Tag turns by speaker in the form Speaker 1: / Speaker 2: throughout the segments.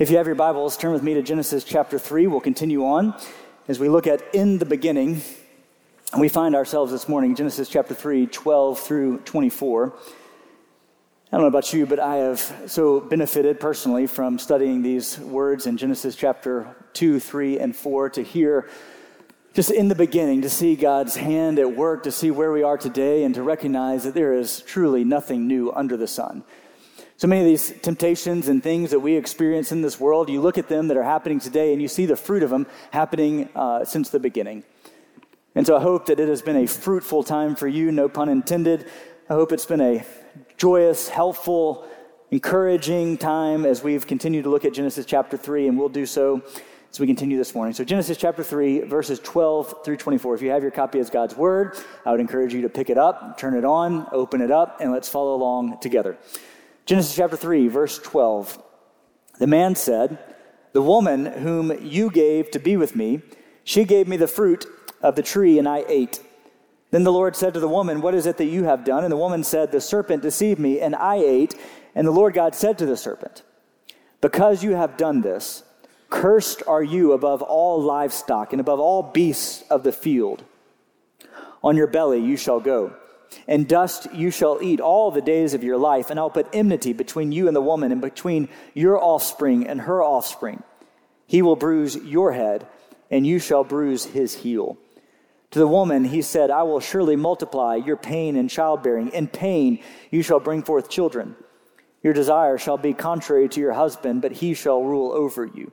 Speaker 1: If you have your Bibles, turn with me to Genesis chapter 3. We'll continue on as we look at in the beginning. We find ourselves this morning, Genesis chapter 3, 12 through 24. I don't know about you, but I have so benefited personally from studying these words in Genesis chapter 2, 3, and 4 to hear just in the beginning, to see God's hand at work, to see where we are today, and to recognize that there is truly nothing new under the sun. So many of these temptations and things that we experience in this world, you look at them that are happening today and you see the fruit of them happening uh, since the beginning. And so I hope that it has been a fruitful time for you, no pun intended. I hope it's been a joyous, helpful, encouraging time as we've continued to look at Genesis chapter 3, and we'll do so as we continue this morning. So, Genesis chapter 3, verses 12 through 24. If you have your copy as God's Word, I would encourage you to pick it up, turn it on, open it up, and let's follow along together. Genesis chapter 3, verse 12. The man said, The woman whom you gave to be with me, she gave me the fruit of the tree, and I ate. Then the Lord said to the woman, What is it that you have done? And the woman said, The serpent deceived me, and I ate. And the Lord God said to the serpent, Because you have done this, cursed are you above all livestock and above all beasts of the field. On your belly you shall go, and dust you shall eat all the days of your life, and I'll put enmity between you and the woman, and between your offspring and her offspring. He will bruise your head, and you shall bruise his heel. To the woman, he said, I will surely multiply your pain in childbearing. In pain, you shall bring forth children. Your desire shall be contrary to your husband, but he shall rule over you.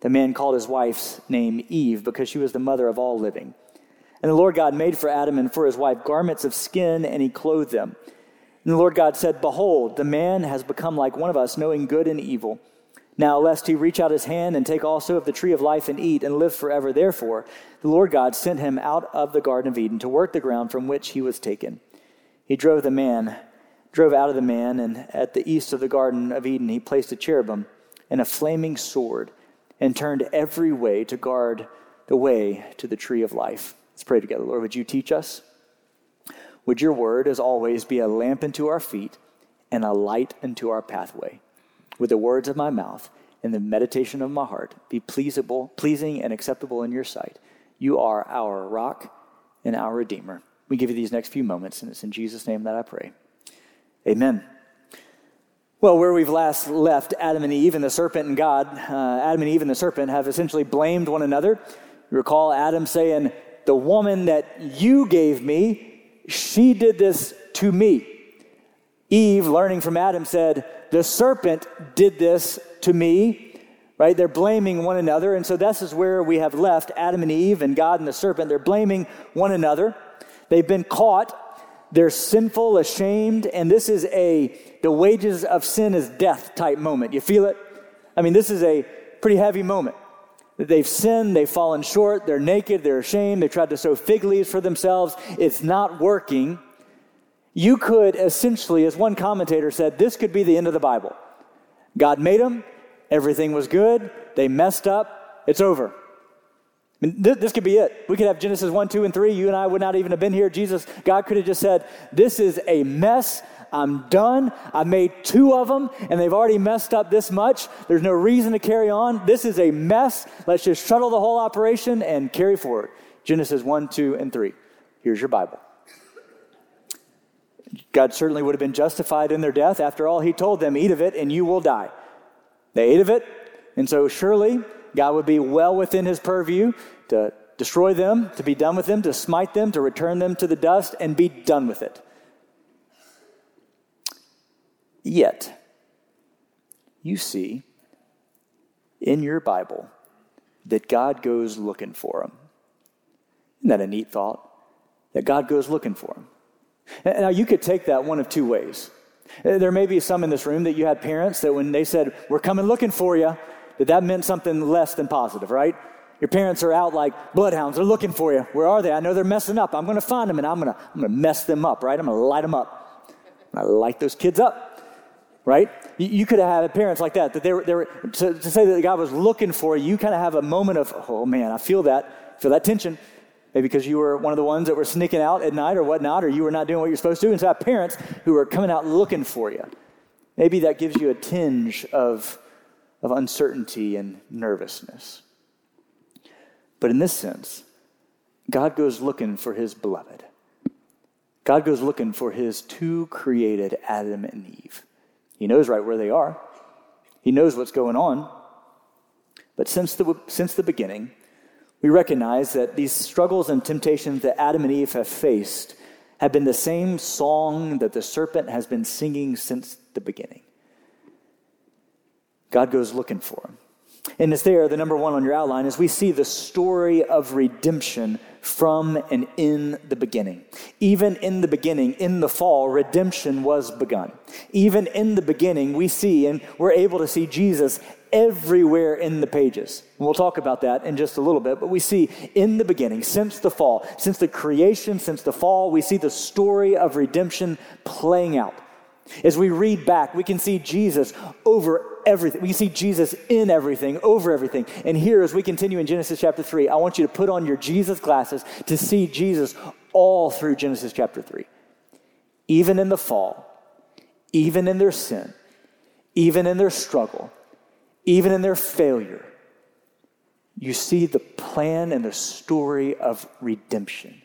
Speaker 1: The man called his wife's name Eve because she was the mother of all living. And the Lord God made for Adam and for his wife garments of skin, and he clothed them. And the Lord God said, Behold, the man has become like one of us, knowing good and evil. Now, lest he reach out his hand and take also of the tree of life and eat and live forever, therefore, the Lord God sent him out of the Garden of Eden to work the ground from which he was taken. He drove the man, drove out of the man, and at the east of the Garden of Eden he placed a cherubim and a flaming sword and turned every way to guard the way to the tree of life. Let's pray together. Lord, would you teach us? Would your word, as always, be a lamp unto our feet and a light unto our pathway? with the words of my mouth and the meditation of my heart be pleasable, pleasing and acceptable in your sight. You are our rock and our redeemer. We give you these next few moments, and it's in Jesus' name that I pray. Amen. Well, where we've last left Adam and Eve and the serpent and God, uh, Adam and Eve and the serpent have essentially blamed one another. You recall Adam saying, The woman that you gave me, she did this to me. Eve, learning from Adam, said, the serpent did this to me, right? They're blaming one another. And so this is where we have left Adam and Eve and God and the serpent. They're blaming one another. They've been caught. They're sinful, ashamed. And this is a, the wages of sin is death type moment. You feel it? I mean, this is a pretty heavy moment. They've sinned, they've fallen short, they're naked, they're ashamed, they tried to sew fig leaves for themselves. It's not working. You could essentially, as one commentator said, this could be the end of the Bible. God made them, everything was good, they messed up, it's over. I mean, this, this, could be it. We could have Genesis 1, 2, and 3. You and I would not even have been here. Jesus, God could have just said, This is a mess. I'm done. I made two of them, and they've already messed up this much. There's no reason to carry on. This is a mess. Let's just shuttle the whole operation and carry forward. Genesis 1, 2, and 3. Here's your Bible. God certainly would have been justified in their death. After all, he told them, Eat of it and you will die. They ate of it, and so surely God would be well within his purview to destroy them, to be done with them, to smite them, to return them to the dust, and be done with it. Yet, you see in your Bible that God goes looking for them. Isn't that a neat thought? That God goes looking for them. Now, you could take that one of two ways. There may be some in this room that you had parents that when they said, We're coming looking for you, that that meant something less than positive, right? Your parents are out like bloodhounds. They're looking for you. Where are they? I know they're messing up. I'm going to find them and I'm going to I'm going to mess them up, right? I'm going to light them up. I light those kids up, right? You, you could have had parents like that, that they were, they were to, to say that God was looking for you, you kind of have a moment of, oh man, I feel that, feel that tension. Maybe because you were one of the ones that were sneaking out at night or whatnot, or you were not doing what you're supposed to. And so have parents who are coming out looking for you. Maybe that gives you a tinge of, of uncertainty and nervousness. But in this sense, God goes looking for his beloved. God goes looking for his two created Adam and Eve. He knows right where they are, he knows what's going on. But since the, since the beginning, we recognize that these struggles and temptations that Adam and Eve have faced have been the same song that the serpent has been singing since the beginning. God goes looking for them. And it's there, the number one on your outline, is we see the story of redemption from and in the beginning. Even in the beginning, in the fall, redemption was begun. Even in the beginning, we see and we're able to see Jesus everywhere in the pages. we'll talk about that in just a little bit, but we see in the beginning, since the fall, since the creation, since the fall, we see the story of redemption playing out. As we read back, we can see Jesus over everything. We can see Jesus in everything, over everything. And here, as we continue in Genesis chapter 3, I want you to put on your Jesus glasses to see Jesus all through Genesis chapter 3. Even in the fall, even in their sin, even in their struggle, even in their failure, you see the plan and the story of redemption.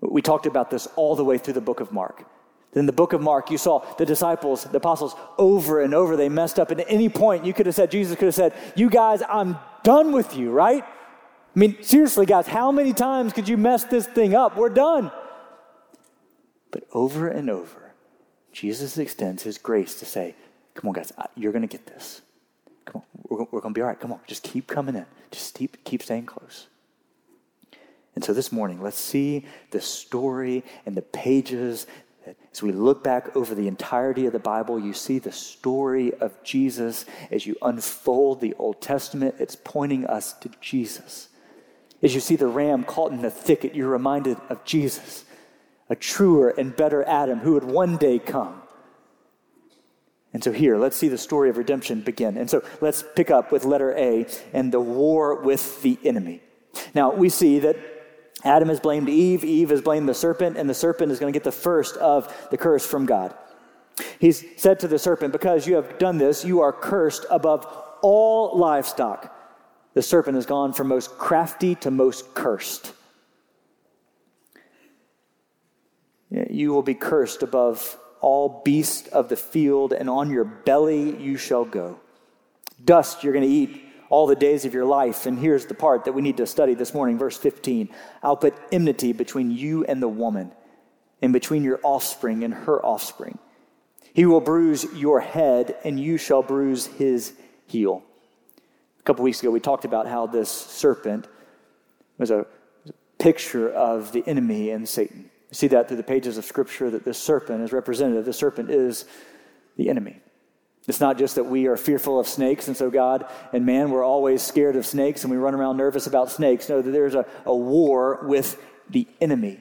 Speaker 1: We talked about this all the way through the book of Mark. In the book of Mark, you saw the disciples, the apostles, over and over, they messed up. At any point, you could have said, Jesus could have said, You guys, I'm done with you, right? I mean, seriously, guys, how many times could you mess this thing up? We're done. But over and over, Jesus extends his grace to say, Come on, guys, you're going to get this. Come on, we're, we're going to be all right. Come on, just keep coming in. Just keep, keep staying close. And so this morning, let's see the story and the pages as we look back over the entirety of the Bible, you see the story of Jesus. As you unfold the Old Testament, it's pointing us to Jesus. As you see the ram caught in the thicket, you're reminded of Jesus, a truer and better Adam who would one day come. And so, here, let's see the story of redemption begin. And so, let's pick up with letter A and the war with the enemy. Now, we see that Adam has blamed Eve, Eve has blamed the serpent, and the serpent is going to get the first of the curse from God. He's said to the serpent, Because you have done this, you are cursed above all livestock. The serpent has gone from most crafty to most cursed. You will be cursed above all beasts of the field, and on your belly you shall go. Dust you're going to eat all the days of your life. And here's the part that we need to study this morning, verse 15. I'll put enmity between you and the woman, and between your offspring and her offspring. He will bruise your head, and you shall bruise his heel. A couple weeks ago, we talked about how this serpent was a picture of the enemy and Satan. You see that through the pages of Scripture that this serpent is representative. The serpent is the enemy. It's not just that we are fearful of snakes, and so God and man, we're always scared of snakes and we run around nervous about snakes. No, that there's a, a war with the enemy.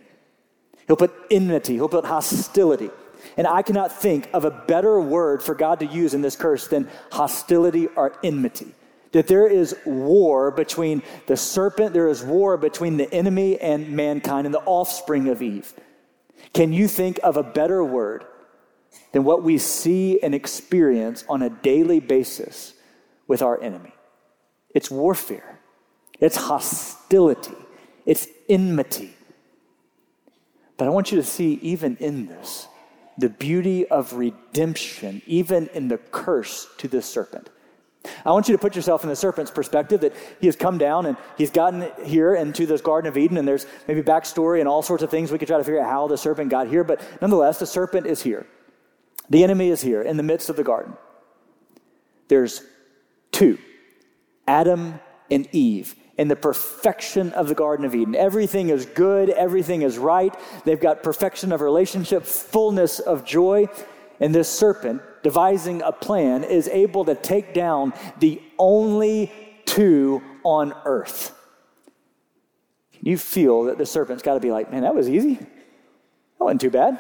Speaker 1: He'll put enmity, he'll put hostility. And I cannot think of a better word for God to use in this curse than hostility or enmity. That there is war between the serpent, there is war between the enemy and mankind and the offspring of Eve. Can you think of a better word than what we see and experience on a daily basis with our enemy. It's warfare, it's hostility, it's enmity. But I want you to see, even in this, the beauty of redemption, even in the curse to the serpent. I want you to put yourself in the serpent's perspective that he has come down and he's gotten here into this Garden of Eden, and there's maybe backstory and all sorts of things we could try to figure out how the serpent got here, but nonetheless, the serpent is here. The enemy is here in the midst of the garden. There's two Adam and Eve in the perfection of the Garden of Eden. Everything is good, everything is right. They've got perfection of relationship, fullness of joy. And this serpent, devising a plan, is able to take down the only two on earth. You feel that the serpent's got to be like, man, that was easy. That wasn't too bad.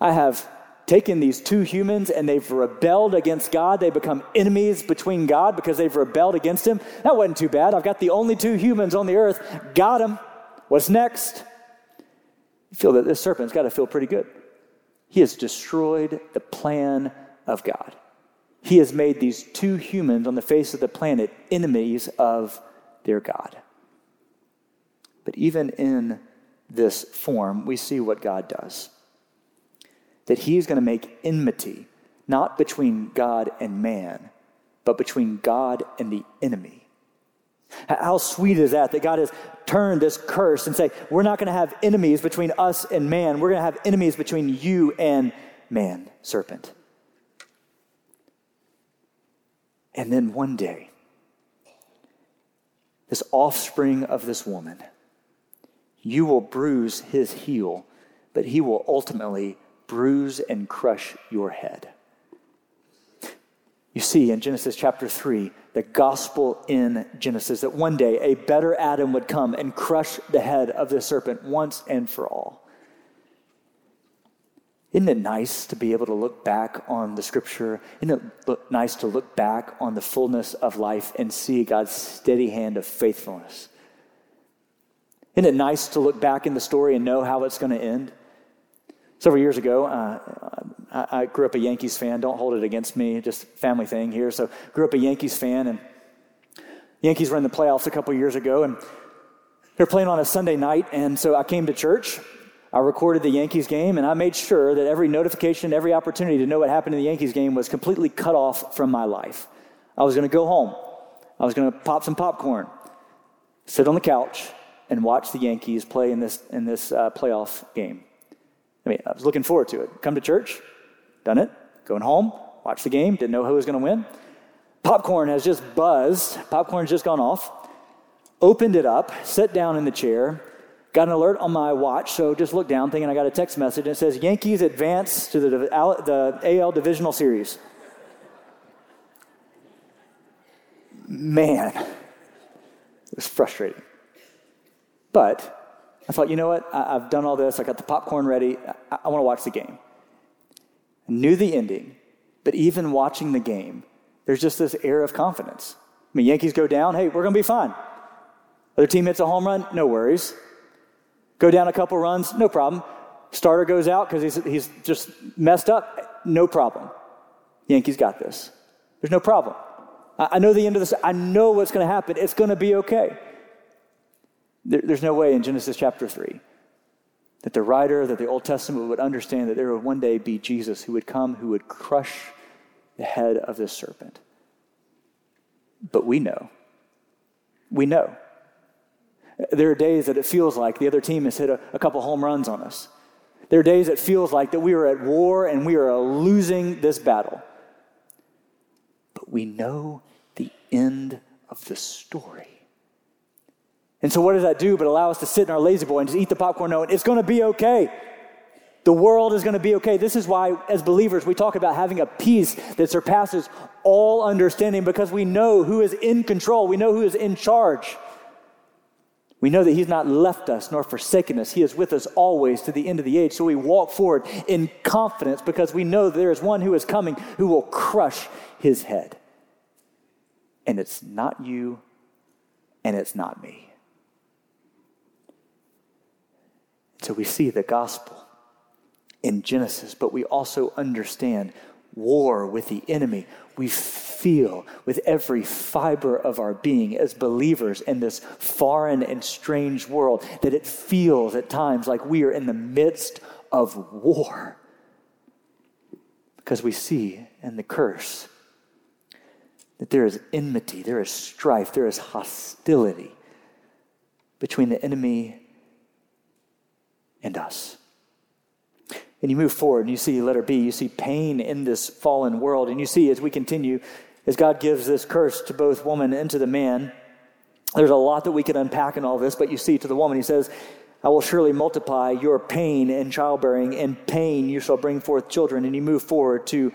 Speaker 1: I have taken these two humans and they've rebelled against God. They become enemies between God because they've rebelled against Him. That wasn't too bad. I've got the only two humans on the earth. Got them. What's next? You feel that this serpent's got to feel pretty good. He has destroyed the plan of God. He has made these two humans on the face of the planet enemies of their God. But even in this form, we see what God does that he is going to make enmity, not between God and man, but between God and the enemy. How sweet is that? That God has turned this curse and say, we're not going to have enemies between us and man. We're going to have enemies between you and man, serpent. And then one day, this offspring of this woman, you will bruise his heel, but he will ultimately bruise and crush your head. You see in Genesis chapter 3, the gospel in Genesis, that one day a better Adam would come and crush the head of the serpent once and for all. Isn't it nice to be able to look back on the scripture? Isn't it nice to look back on the fullness of life and see God's steady hand of faithfulness? Isn't it nice to look back in the story and know how it's going to end? Several years ago, uh, I, grew up a Yankees fan. Don't hold it against me, just family thing here. So, grew up a Yankees fan, and Yankees were in the playoffs a couple years ago, and they're playing on a Sunday night. And so, I came to church. I recorded the Yankees game, and I made sure that every notification, every opportunity to know what happened in the Yankees game was completely cut off from my life. I was going to go home. I was going to pop some popcorn, sit on the couch, and watch the Yankees play in this in this uh, playoff game. I mean, I was looking forward to it. Come to church, done it. Going home, watch the game, didn't know who was going to win. Popcorn has just buzzed. Popcorn's just gone off. Opened it up, sat down in the chair, got an alert on my watch, so just looked down thinking I got a text message and it says Yankees advance to the, the AL Divisional Series. Man, it was frustrating. But I thought, you know what? I, have done all this. I got the popcorn ready. I, I want to watch the game. I knew the ending, but even watching the game, there's just this air of confidence. I mean, Yankees go down. Hey, we're going to be fine. Other team hits a home run. No worries. Go down a couple runs. No problem. Starter goes out because he's, he's just messed up. No problem. Yankees got this. There's no problem. I, I know the end of this. I know what's going to happen. It's going to be okay. There, there's no way in Genesis chapter 3 that the writer, that the Old Testament would understand that there would one day be Jesus who would come, who would crush the head of this serpent. But we know. We know. There are days that it feels like the other team has hit a, a couple home runs on us. There are days it feels like that we are at war and we are losing this battle. But we know the end of the story. And so, what does that do but allow us to sit in our La-Z-Boy and just eat the popcorn knowing it's going to be okay? The world is going to be okay. This is why, as believers, we talk about having a peace that surpasses all understanding because we know who is in control, we know who is in charge. We know that He's not left us nor forsaken us. He is with us always to the end of the age. So we walk forward in confidence because we know there is one who is coming who will crush His head. And it's not you, and it's not me. So we see the gospel in Genesis, but we also understand war with the enemy. We feel with every fiber of our being as believers in this foreign and strange world that it feels at times like we are in the midst of war. Because we see in the curse that there is enmity, there is strife, there is hostility between the enemy and us. And you move forward and you see letter B, you see pain in this fallen world. And you see as we continue, as God gives this curse to both woman and to the man, there's a lot that we could unpack in all this, but you see to the woman, he says, I will surely multiply your pain in childbearing, and pain you shall bring forth children. And you move forward to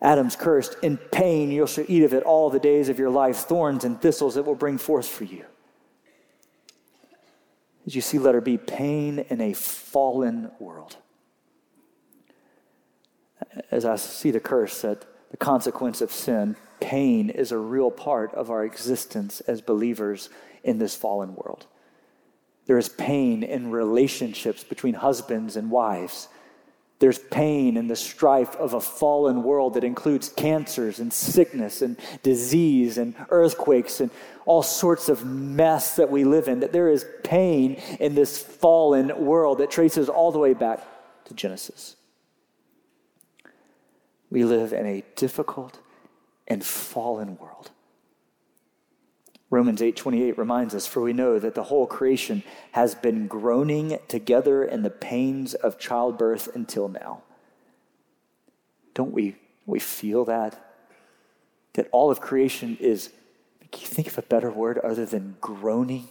Speaker 1: Adam's cursed. In pain, you shall eat of it all the days of your life. Thorns and thistles it will bring forth for you. As you see, letter B, pain in a fallen world. As I see the curse that the consequence of sin, pain is a real part of our existence as believers in this fallen world. There is pain in relationships between husbands and wives. There's pain in the strife of a fallen world that includes cancers and sickness and disease and earthquakes and all sorts of mess that we live in. That there is pain in this fallen world that traces all the way back to Genesis. We live in a difficult and fallen world. Romans 8:28 reminds us for we know that the whole creation has been groaning together in the pains of childbirth until now. Don't we we feel that that all of creation is can you think of a better word other than groaning?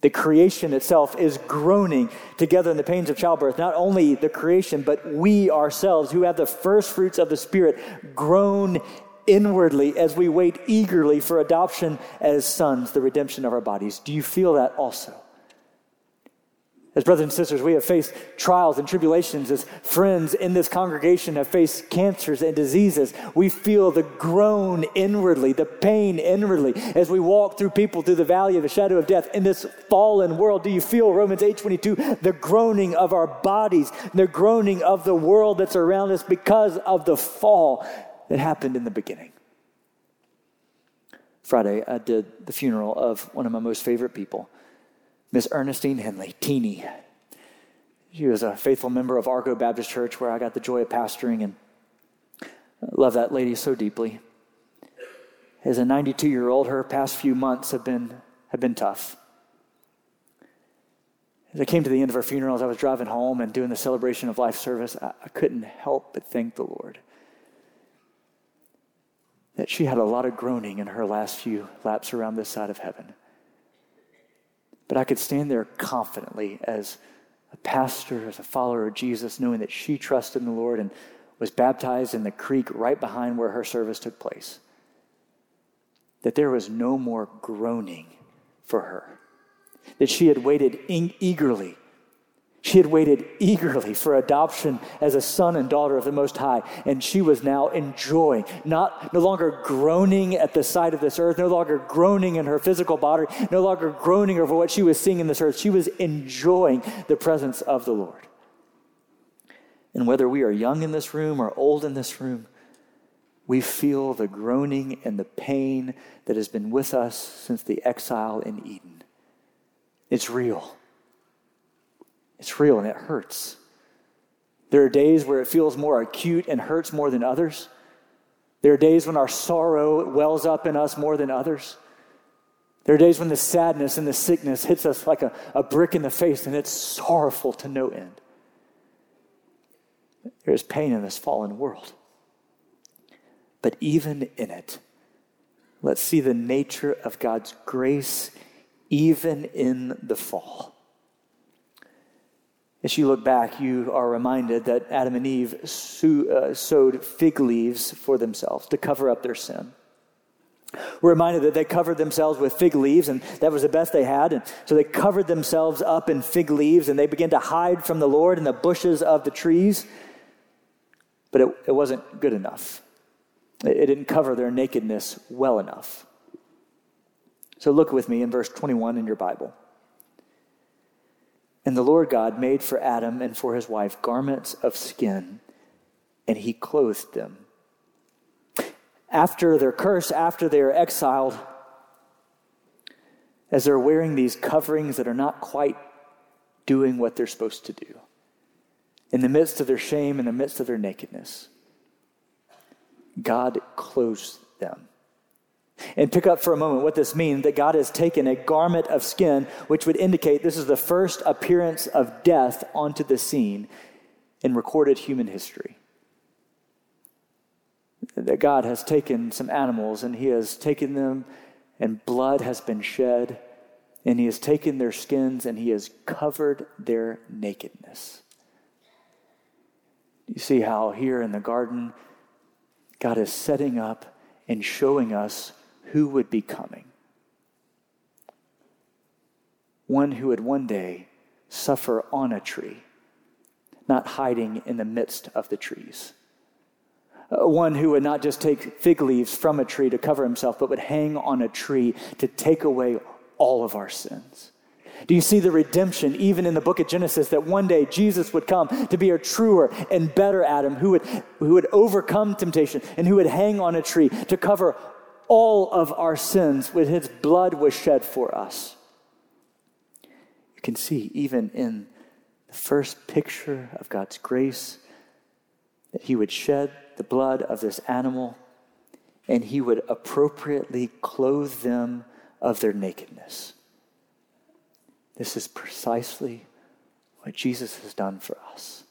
Speaker 1: The creation itself is groaning together in the pains of childbirth. Not only the creation, but we ourselves, who have the first fruits of the Spirit, groan inwardly as we wait eagerly for adoption as sons, the redemption of our bodies. Do you feel that also? As brothers and sisters, we have faced trials and tribulations. As friends in this congregation have faced cancers and diseases, we feel the groan inwardly, the pain inwardly as we walk through people through the valley of the shadow of death in this fallen world. Do you feel Romans 8:22, the groaning of our bodies, the groaning of the world that's around us because of the fall? That happened in the beginning. Friday, I did the funeral of one of my most favorite people, Miss Ernestine Henley, Teeny. She was a faithful member of Argo Baptist Church where I got the joy of pastoring and I love that lady so deeply. As a 92 year old, her past few months have been, have been tough. As I came to the end of her funeral, as I was driving home and doing the celebration of life service, I, I couldn't help but thank the Lord that she had a lot of groaning in her last few laps around this side of heaven. But I could stand there confidently as a pastor, as a follower of Jesus, knowing that she trusted in the Lord and was baptized in the creek right behind where her service took place. That there was no more groaning for her. That she had waited eagerly she had waited eagerly for adoption as a son and daughter of the Most High, and she was now enjoying, not no longer groaning at the sight of this earth, no longer groaning in her physical body, no longer groaning over what she was seeing in this earth. She was enjoying the presence of the Lord. And whether we are young in this room or old in this room, we feel the groaning and the pain that has been with us since the exile in Eden. It's real. It's real and it hurts. There are days where it feels more acute and hurts more than others. There are days when our sorrow wells up in us more than others. There are days when the sadness and the sickness hits us like a, a brick in the face and it's sorrowful to no end. There is pain in this fallen world. But even in it, let's see the nature of God's grace even in the fall. As you look back, you are reminded that Adam and Eve uh, sewed fig leaves for themselves to cover up their sin. We're reminded that they covered themselves with fig leaves, and that was the best they had. And so they covered themselves up in fig leaves, and they began to hide from the Lord in the bushes of the trees. But it, it wasn't good enough, it, it didn't cover their nakedness well enough. So look with me in verse 21 in your Bible. And the Lord God made for Adam and for his wife garments of skin, and he clothed them. After their curse, after they are exiled, as they're wearing these coverings that are not quite doing what they're supposed to do, in the midst of their shame, in the midst of their nakedness, God clothes them. And pick up for a moment what this means that God has taken a garment of skin, which would indicate this is the first appearance of death onto the scene in recorded human history. That God has taken some animals and He has taken them, and blood has been shed, and He has taken their skins and He has covered their nakedness. You see how here in the garden, God is setting up and showing us who would be coming. One who would one day suffer on a tree, not hiding in the midst of the trees. Uh, one who would not just take fig leaves from a tree to cover himself, but would hang on a tree to take away all of our sins. Do you see the redemption, even in the book of Genesis, that one day Jesus would come to be a truer and better Adam who would, who would overcome temptation and who would hang on a tree to cover all of our sins when his blood was shed for us? You can see, even in the first picture of God's grace, that he would shed the blood of this animal and he would appropriately clothe them of their nakedness. This is precisely what Jesus has done for us.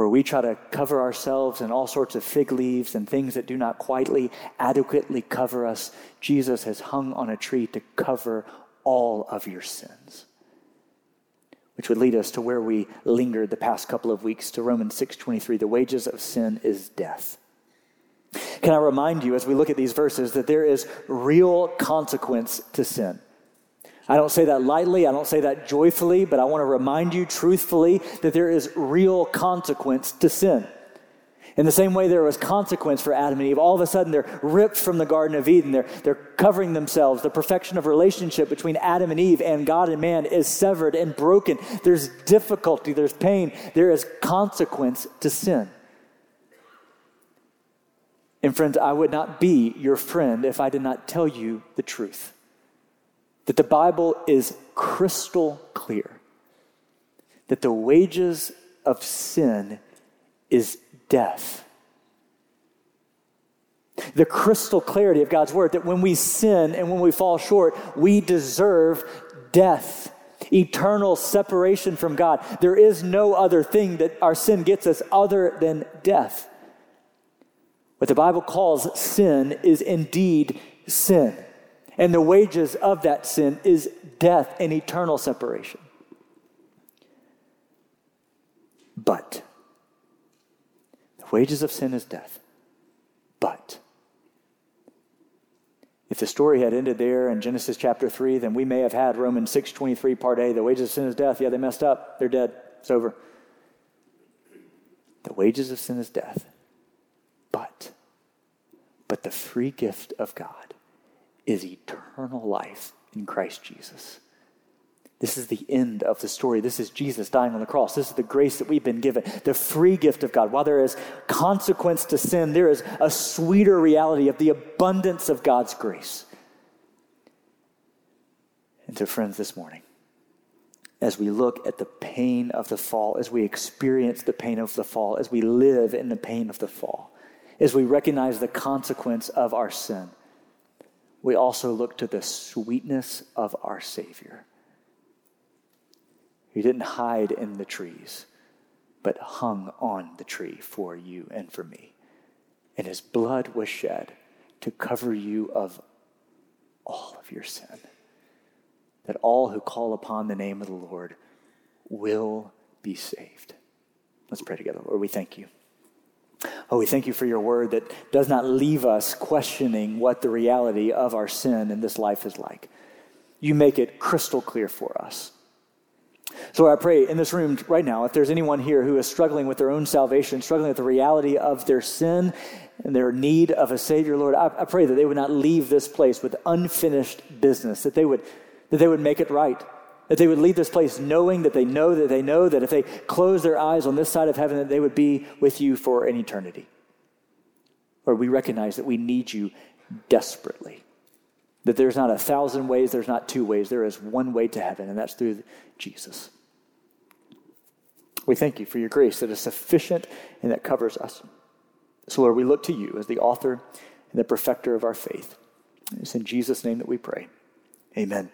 Speaker 1: Where we try to cover ourselves in all sorts of fig leaves and things that do not quietly, adequately cover us, Jesus has hung on a tree to cover all of your sins. Which would lead us to where we lingered the past couple of weeks to Romans 6:23 the wages of sin is death. Can I remind you as we look at these verses that there is real consequence to sin? I don't say that lightly, I don't say that joyfully, but I want to remind you truthfully that there is real consequence to sin. In the same way there was consequence for Adam and Eve, all of a sudden they're ripped from the Garden of Eden. They're, they're covering themselves. The perfection of relationship between Adam and Eve and God and man is severed and broken. There's difficulty, there's pain, there is consequence to sin. And friends, I would not be your friend if I did not tell you the truth that the Bible is crystal clear that the wages of sin is death. The crystal clarity of God's word that when we sin and when we fall short, we deserve death, eternal separation from God. There is no other thing that our sin gets us other than death. What the Bible calls sin is indeed sin. And the wages of that sin is death and eternal separation. But the wages of sin is death. But if the story had ended there in Genesis chapter 3, then we may have had Romans 6:23 part A, the wages of sin is death. Yeah, they messed up. They're dead. It's over. The wages of sin is death. But but the free gift of God is eternal life in Christ Jesus. This is the end of the story. This is Jesus dying on the cross. This is the grace that we've been given, the free gift of God. While there is consequence to sin, there is a sweeter reality of the abundance of God's grace. And to friends this morning, as we look at the pain of the fall, as we experience the pain of the fall, as we live in the pain of the fall, as we recognize the consequence of our sin, we also look to the sweetness of our Savior. He didn't hide in the trees, but hung on the tree for you and for me. And his blood was shed to cover you of all of your sin. That all who call upon the name of the Lord will be saved. Let's pray together. Lord, we thank you. Oh, we thank you for your word that does not leave us questioning what the reality of our sin in this life is like. You make it crystal clear for us. So I pray in this room right now, if there's anyone here who is struggling with their own salvation, struggling with the reality of their sin and their need of a Savior, Lord, I, I pray that they would not leave this place with unfinished business, that they would, that they would make it right that they would leave this place knowing that they know that they know that if they close their eyes on this side of heaven, that they would be with you for an eternity. Or we recognize that we need you desperately. That there's not a thousand ways, there's not two ways. There is one way to heaven, and that's through Jesus. We thank you for your grace that is sufficient and that covers us. So, Lord, we look to you as the author and the perfecter of our faith. It's in Jesus' name that we pray. Amen.